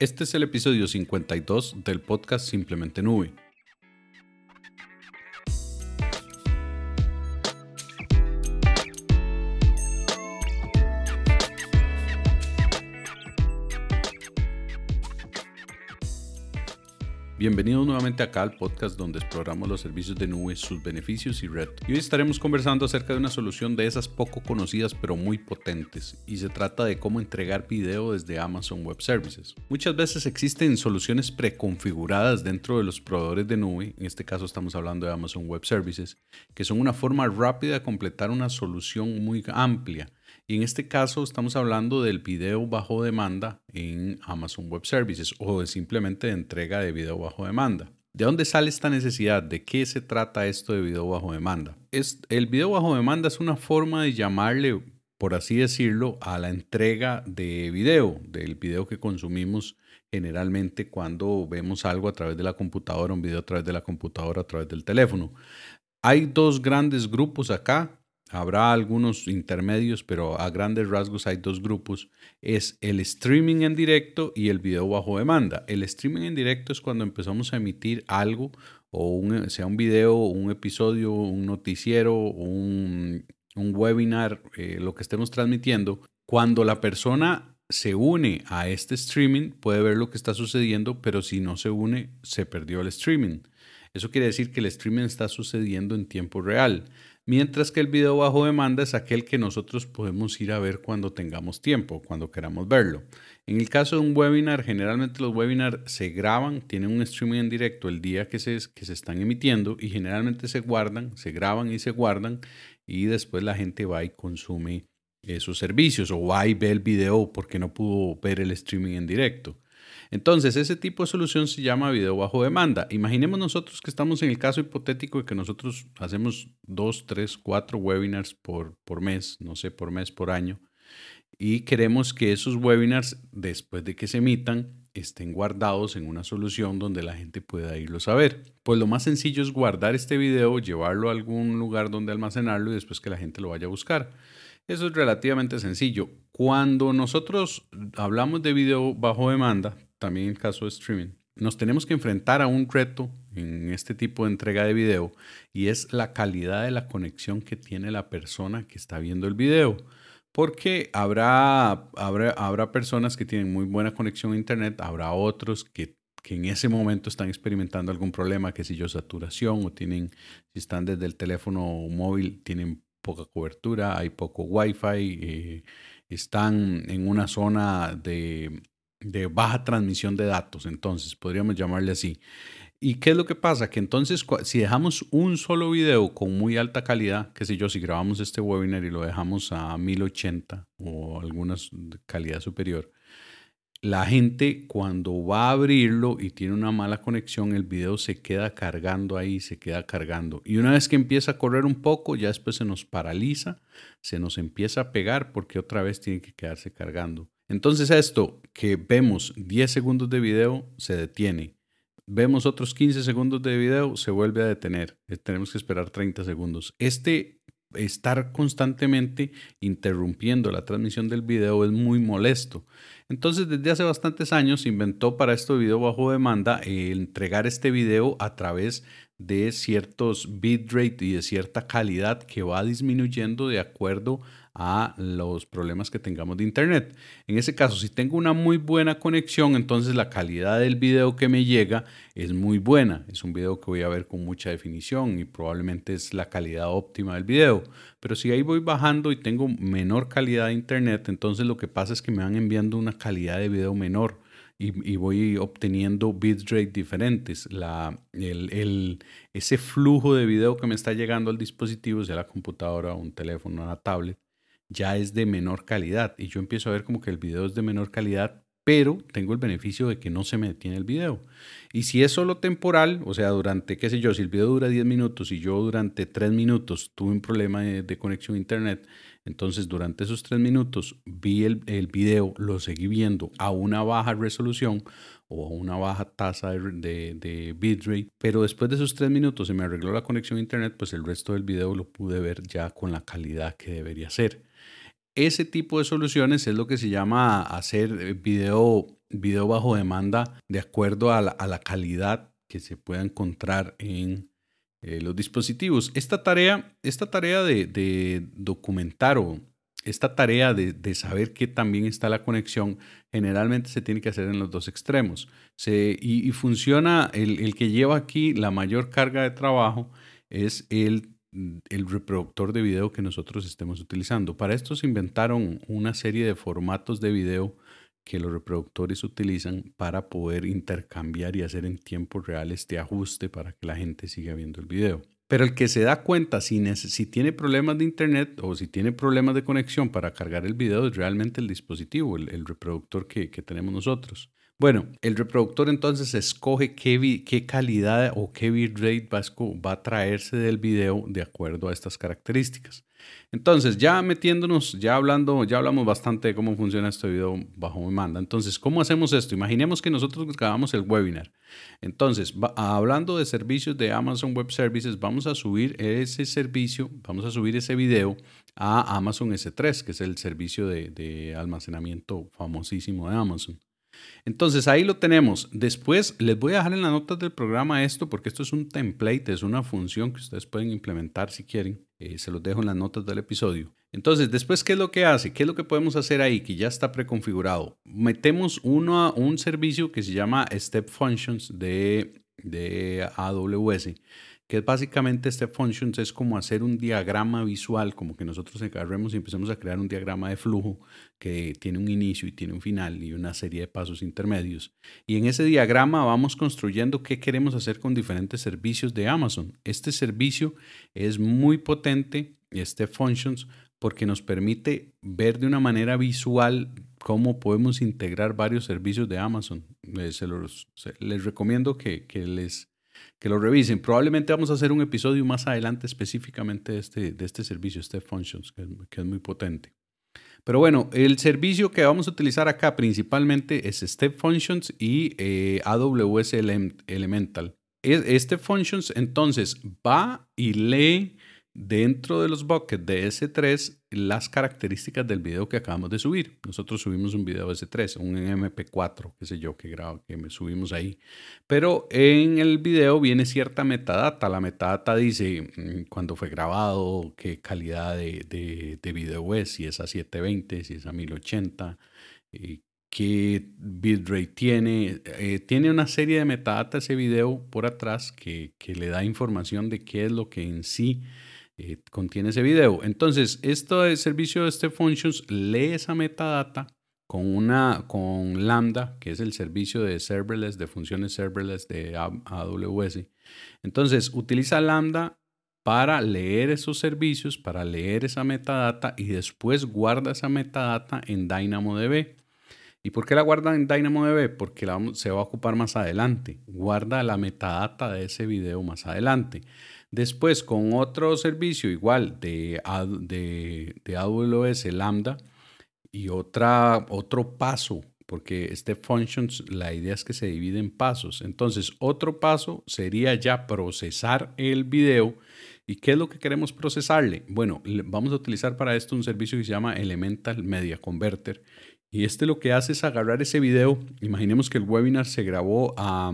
Este es el episodio 52 del podcast Simplemente Nube. Bienvenidos nuevamente acá al podcast donde exploramos los servicios de nube, sus beneficios y red. Y hoy estaremos conversando acerca de una solución de esas poco conocidas pero muy potentes, y se trata de cómo entregar video desde Amazon Web Services. Muchas veces existen soluciones preconfiguradas dentro de los proveedores de nube, en este caso estamos hablando de Amazon Web Services, que son una forma rápida de completar una solución muy amplia y en este caso estamos hablando del video bajo demanda en Amazon Web Services o simplemente de entrega de video bajo demanda. ¿De dónde sale esta necesidad? ¿De qué se trata esto de video bajo demanda? Es, el video bajo demanda es una forma de llamarle, por así decirlo, a la entrega de video, del video que consumimos generalmente cuando vemos algo a través de la computadora, un video a través de la computadora, a través del teléfono. Hay dos grandes grupos acá Habrá algunos intermedios, pero a grandes rasgos hay dos grupos. Es el streaming en directo y el video bajo demanda. El streaming en directo es cuando empezamos a emitir algo, o sea un video, un episodio, un noticiero, un, un webinar, eh, lo que estemos transmitiendo. Cuando la persona se une a este streaming, puede ver lo que está sucediendo, pero si no se une, se perdió el streaming. Eso quiere decir que el streaming está sucediendo en tiempo real mientras que el video bajo demanda es aquel que nosotros podemos ir a ver cuando tengamos tiempo, cuando queramos verlo. En el caso de un webinar, generalmente los webinars se graban, tienen un streaming en directo el día que se, que se están emitiendo y generalmente se guardan, se graban y se guardan y después la gente va y consume esos servicios o va y ve el video porque no pudo ver el streaming en directo. Entonces, ese tipo de solución se llama video bajo demanda. Imaginemos nosotros que estamos en el caso hipotético de que nosotros hacemos dos, tres, cuatro webinars por, por mes, no sé, por mes, por año, y queremos que esos webinars, después de que se emitan, estén guardados en una solución donde la gente pueda irlos a ver. Pues lo más sencillo es guardar este video, llevarlo a algún lugar donde almacenarlo y después que la gente lo vaya a buscar. Eso es relativamente sencillo. Cuando nosotros hablamos de video bajo demanda, también en el caso de streaming, nos tenemos que enfrentar a un reto en este tipo de entrega de video y es la calidad de la conexión que tiene la persona que está viendo el video. Porque habrá, habrá, habrá personas que tienen muy buena conexión a Internet, habrá otros que, que en ese momento están experimentando algún problema, que si yo saturación o tienen, si están desde el teléfono móvil, tienen poca cobertura, hay poco wifi, eh, están en una zona de, de baja transmisión de datos, entonces podríamos llamarle así. ¿Y qué es lo que pasa? Que entonces si dejamos un solo video con muy alta calidad, que sé yo, si grabamos este webinar y lo dejamos a 1080 o alguna calidad superior, la gente cuando va a abrirlo y tiene una mala conexión, el video se queda cargando ahí, se queda cargando. Y una vez que empieza a correr un poco, ya después se nos paraliza, se nos empieza a pegar porque otra vez tiene que quedarse cargando. Entonces esto que vemos 10 segundos de video se detiene. Vemos otros 15 segundos de video, se vuelve a detener. Eh, tenemos que esperar 30 segundos. Este estar constantemente interrumpiendo la transmisión del video es muy molesto. Entonces, desde hace bastantes años inventó para este video bajo demanda eh, entregar este video a través de ciertos bitrate y de cierta calidad que va disminuyendo de acuerdo a los problemas que tengamos de internet. En ese caso, si tengo una muy buena conexión, entonces la calidad del video que me llega es muy buena. Es un video que voy a ver con mucha definición y probablemente es la calidad óptima del video. Pero si ahí voy bajando y tengo menor calidad de internet, entonces lo que pasa es que me van enviando una calidad de video menor. Y, voy obteniendo bitrate diferentes. La, el, ese flujo de video que me está llegando al dispositivo, sea la computadora, un teléfono, una tablet, ya es de menor calidad y yo empiezo a ver como que el video es de menor calidad, pero tengo el beneficio de que no se me detiene el video. Y si es solo temporal, o sea, durante, qué sé yo, si el video dura 10 minutos y yo durante 3 minutos tuve un problema de, conexión a internet, entonces durante esos 3 minutos vi el, el, video, lo seguí viendo a una baja resolución o a una baja tasa de, de, de, bitrate, pero después de esos 3 minutos se me arregló la conexión a internet, pues el resto del video lo pude ver ya con la calidad que debería ser. Ese tipo de soluciones es lo que se llama hacer video video bajo demanda de acuerdo a la, calidad que se pueda encontrar en eh, los dispositivos. Esta tarea, esta tarea de, documentar o esta tarea de, saber que también está la conexión generalmente se tiene que hacer en los dos extremos. y, funciona, el, que lleva aquí la mayor carga de trabajo es el, el reproductor de video que nosotros estemos utilizando. Para esto se inventaron una serie de formatos de video que los reproductores utilizan para poder intercambiar y hacer en tiempo real este ajuste para que la gente siga viendo el video. Pero el que se da cuenta si, tiene problemas de internet o si tiene problemas de conexión para cargar el video es realmente el dispositivo, el, reproductor que tenemos nosotros. Bueno, el reproductor entonces escoge qué, calidad o qué bitrate va a traerse del video de acuerdo a estas características. Entonces, ya metiéndonos, ya hablando, ya hablamos bastante de cómo funciona este video bajo demanda. Entonces, ¿cómo hacemos esto? Imaginemos que nosotros grabamos el webinar. Entonces, hablando de servicios de Amazon Web Services, vamos a subir ese servicio, vamos a subir ese video a Amazon S3, que es el servicio de almacenamiento famosísimo de Amazon. Entonces ahí lo tenemos. Después les voy a dejar en las notas del programa esto porque esto es un template, es una función que ustedes pueden implementar si quieren. Eh, se los dejo en las notas del episodio. Entonces, después, ¿qué es lo que hace? ¿Qué es lo que podemos hacer ahí que ya está preconfigurado? Metemos uno, un servicio que se llama Step Functions de, de AWS que básicamente Step Functions es como hacer un diagrama visual, como que nosotros agarremos y empecemos a crear un diagrama de flujo que tiene un inicio y tiene un final y una serie de pasos intermedios. Y en ese diagrama vamos construyendo qué queremos hacer con diferentes servicios de Amazon. Este servicio es muy potente, Step Functions, porque nos permite ver de una manera visual cómo podemos integrar varios servicios de Amazon. Eh, les recomiendo que, que les que lo revisen. Probablemente vamos a hacer un episodio más adelante específicamente de este, de este servicio, Step Functions, que, es muy potente. Pero bueno, el servicio que vamos a utilizar acá principalmente es Step Functions y eh, AWS Elemental. Este Functions entonces va y lee dentro de los buckets de S3 las características del video que acabamos de subir. Nosotros subimos un video S3, un MP4, qué sé yo, que, grabo, que subimos ahí. Pero en el video viene cierta metadata. La metadata dice mm, cuándo fue grabado, qué calidad de, de, video es, si es a 720, si es a 1080, eh, qué bitrate tiene. Eh, tiene una serie de metadata ese video por atrás que, que le da información de qué es lo que en sí eh, contiene ese video. Entonces, este servicio de este Functions lee esa metadata con, una, con Lambda, que es el servicio de serverless, de funciones serverless de AWS. Entonces, utiliza Lambda para leer esos servicios, para leer esa metadata y después guarda esa metadata en DynamoDB. ¿Y por qué la guarda en DynamoDB? Porque se va a ocupar más adelante. Guarda la metadata de ese video más adelante. Después, con otro servicio igual de, de, AWS Lambda y otra, otro paso, porque este functions, la idea es que se divide en pasos. Entonces, otro paso sería ya procesar el video. ¿Y qué es lo que queremos procesarle? Bueno, vamos a utilizar para esto un servicio que se llama Elemental Media Converter. Y este lo que hace es agarrar ese video. Imaginemos que el webinar se grabó a,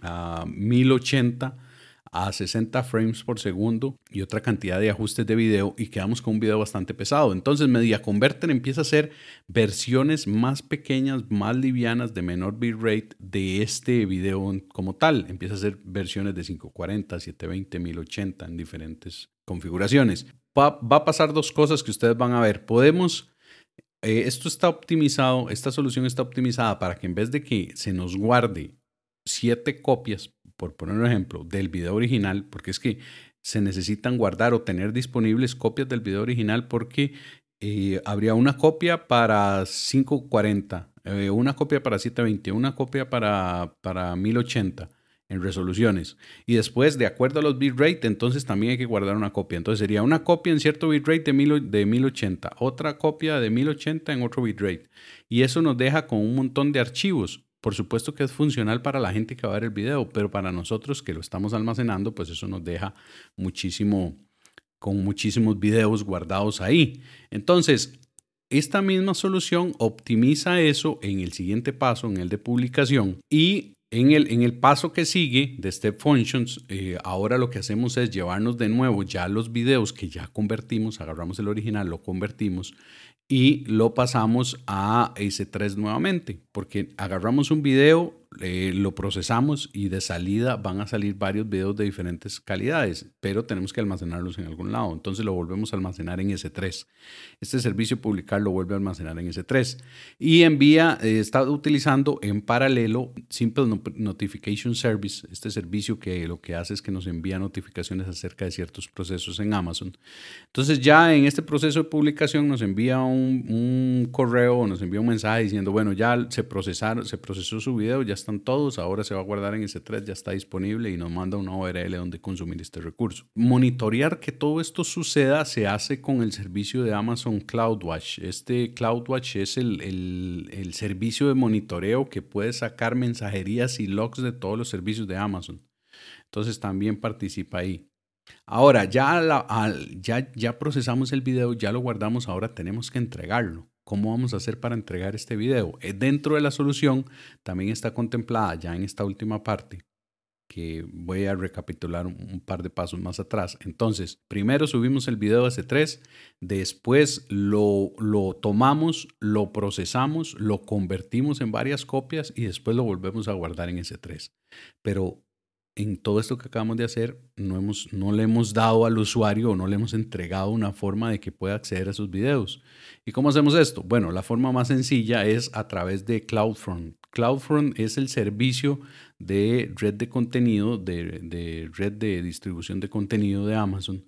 a 1080 a 60 frames por segundo y otra cantidad de ajustes de video y quedamos con un video bastante pesado. Entonces Media Converter empieza a hacer versiones más pequeñas, más livianas, de menor bitrate de este video como tal. Empieza a hacer versiones de 540, 720, 1080 en diferentes configuraciones. Va, a pasar dos cosas que ustedes van a ver. Podemos... Eh, esto está optimizado, esta solución está optimizada para que en vez de que se nos guarde siete copias por poner un ejemplo, del video original, porque es que se necesitan guardar o tener disponibles copias del video original porque eh, habría una copia para 540, eh, una copia para 720, una copia para, para 1080 en resoluciones. Y después, de acuerdo a los bitrate, entonces también hay que guardar una copia. Entonces sería una copia en cierto bitrate de, de 1080, otra copia de 1080 en otro bitrate. Y eso nos deja con un montón de archivos. Por supuesto que es funcional para la gente que va a ver el video, pero para nosotros que lo estamos almacenando, pues eso nos deja muchísimo, con muchísimos videos guardados ahí. Entonces, esta misma solución optimiza eso en el siguiente paso, en el de publicación, y en el, en el, paso que sigue de Step Functions, eh, ahora lo que hacemos es llevarnos de nuevo ya los videos que ya convertimos, agarramos el original, lo convertimos y lo pasamos a S3 nuevamente, porque agarramos un video, eh, lo procesamos y de salida van a salir varios videos de diferentes calidades, pero tenemos que almacenarlos en algún lado. Entonces lo volvemos a almacenar en S3. Este servicio publicar lo vuelve a almacenar en S3 y envía, eh, está utilizando en paralelo Simple Notification Service, este servicio que lo que hace es que nos envía notificaciones acerca de ciertos procesos en Amazon. Entonces ya en este proceso de publicación nos envía un, un correo, nos envía un mensaje diciendo, bueno, ya se procesaron, se procesó su video, ya están todos, ahora se va a guardar en S3, ya está disponible y nos manda una URL donde consumir este recurso. Monitorear que todo esto suceda se hace con el servicio de Amazon CloudWatch. Este CloudWatch es el, el, servicio de monitoreo que puede sacar mensajerías y logs de todos los servicios de Amazon. Entonces también participa ahí. Ahora, ya, ya, ya procesamos el video, ya lo guardamos, ahora tenemos que entregarlo. ¿Cómo vamos a hacer para entregar este video? Dentro de la solución también está contemplada ya en esta última parte, que voy a recapitular un, par de pasos más atrás. Entonces, primero subimos el video a S3, después lo, lo tomamos, lo procesamos, lo convertimos en varias copias y después lo volvemos a guardar en S3. Pero en todo esto que acabamos de hacer, no, hemos, no le hemos dado al usuario o no le hemos entregado una forma de que pueda acceder a esos videos. ¿Y cómo hacemos esto? Bueno, la forma más sencilla es a través de CloudFront. CloudFront es el servicio de red de contenido, de, de red de distribución de contenido de Amazon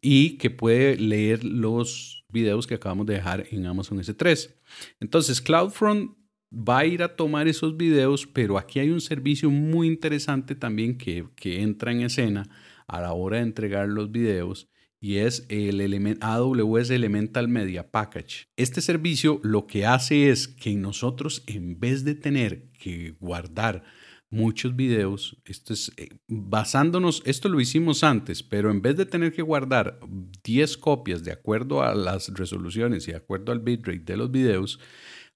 y que puede leer los videos que acabamos de dejar en Amazon S3. Entonces, CloudFront va a ir a tomar esos videos, pero aquí hay un servicio muy interesante también que, entra en escena a la hora de entregar los videos y es el AWS Elemental Media Package. Este servicio lo que hace es que nosotros en vez de tener que guardar muchos videos, esto es eh, basándonos, esto lo hicimos antes, pero en vez de tener que guardar 10 copias de acuerdo a las resoluciones y de acuerdo al bitrate de los videos,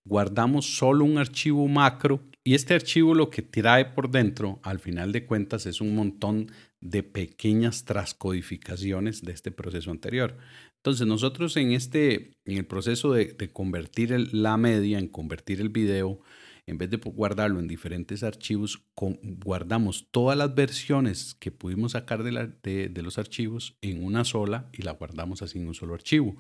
guardamos solo un archivo macro y este archivo lo que trae por dentro, al final de cuentas, es un montón de pequeñas transcodificaciones de este proceso anterior. Entonces nosotros en este, en el proceso de, convertir la media, en convertir el video, en vez de guardarlo en diferentes archivos, guardamos todas las versiones que pudimos sacar de, de, los archivos en una sola y la guardamos así en un solo archivo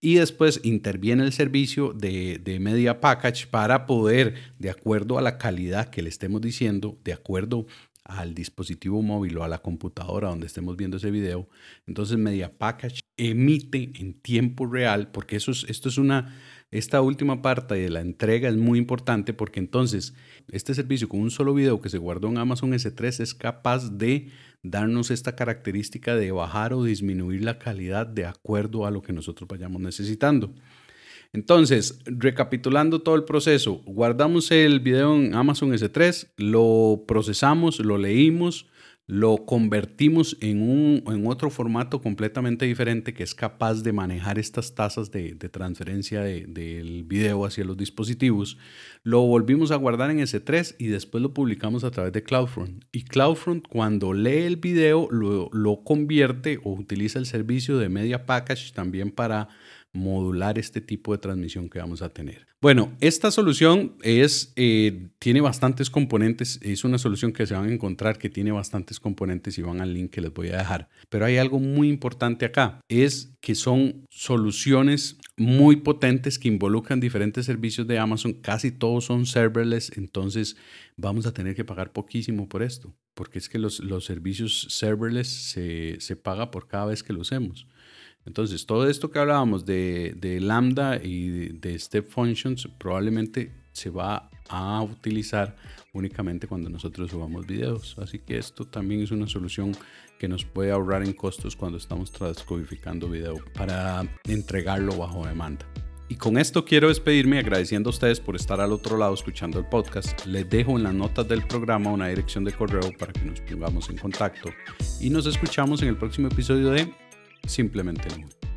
y después interviene el servicio de, Media Package para poder, de acuerdo a la calidad que le estemos diciendo, de acuerdo al dispositivo móvil o a la computadora donde estemos viendo ese video, entonces Media Package emite en tiempo real, porque eso es, esto es una, esta última parte de la entrega es muy importante porque entonces este servicio con un solo video que se guardó en Amazon S3 es capaz de darnos esta característica de bajar o disminuir la calidad de acuerdo a lo que nosotros vayamos necesitando. Entonces, recapitulando todo el proceso, guardamos el video en Amazon S3, lo procesamos, lo leímos, lo convertimos en, un, en otro formato completamente diferente que es capaz de manejar estas tasas de, transferencia del video hacia los dispositivos. Lo volvimos a guardar en S3 y después lo publicamos a través de CloudFront. Y CloudFront cuando lee el video lo, lo convierte o utiliza el servicio de Media Package también para modular este tipo de transmisión que vamos a tener. Bueno, esta solución es, eh, tiene bastantes componentes, es una solución que se van a encontrar que tiene bastantes componentes y van al link que les voy a dejar. Pero hay algo muy importante acá, es que son soluciones muy potentes que involucran diferentes servicios de Amazon, casi todos son serverless, entonces vamos a tener que pagar poquísimo por esto, porque es que los, los servicios serverless se, se paga por cada vez que lo usemos. Entonces, todo esto que hablábamos de, Lambda y de, Step Functions probablemente se va a utilizar únicamente cuando nosotros subamos videos. Así que esto también es una solución que nos puede ahorrar en costos cuando estamos transcodificando video para entregarlo bajo demanda. Y con esto quiero despedirme agradeciendo a ustedes por estar al otro lado escuchando el podcast. Les dejo en las notas del programa una dirección de correo para que nos pongamos en contacto. Y nos escuchamos en el próximo episodio de simplemente no.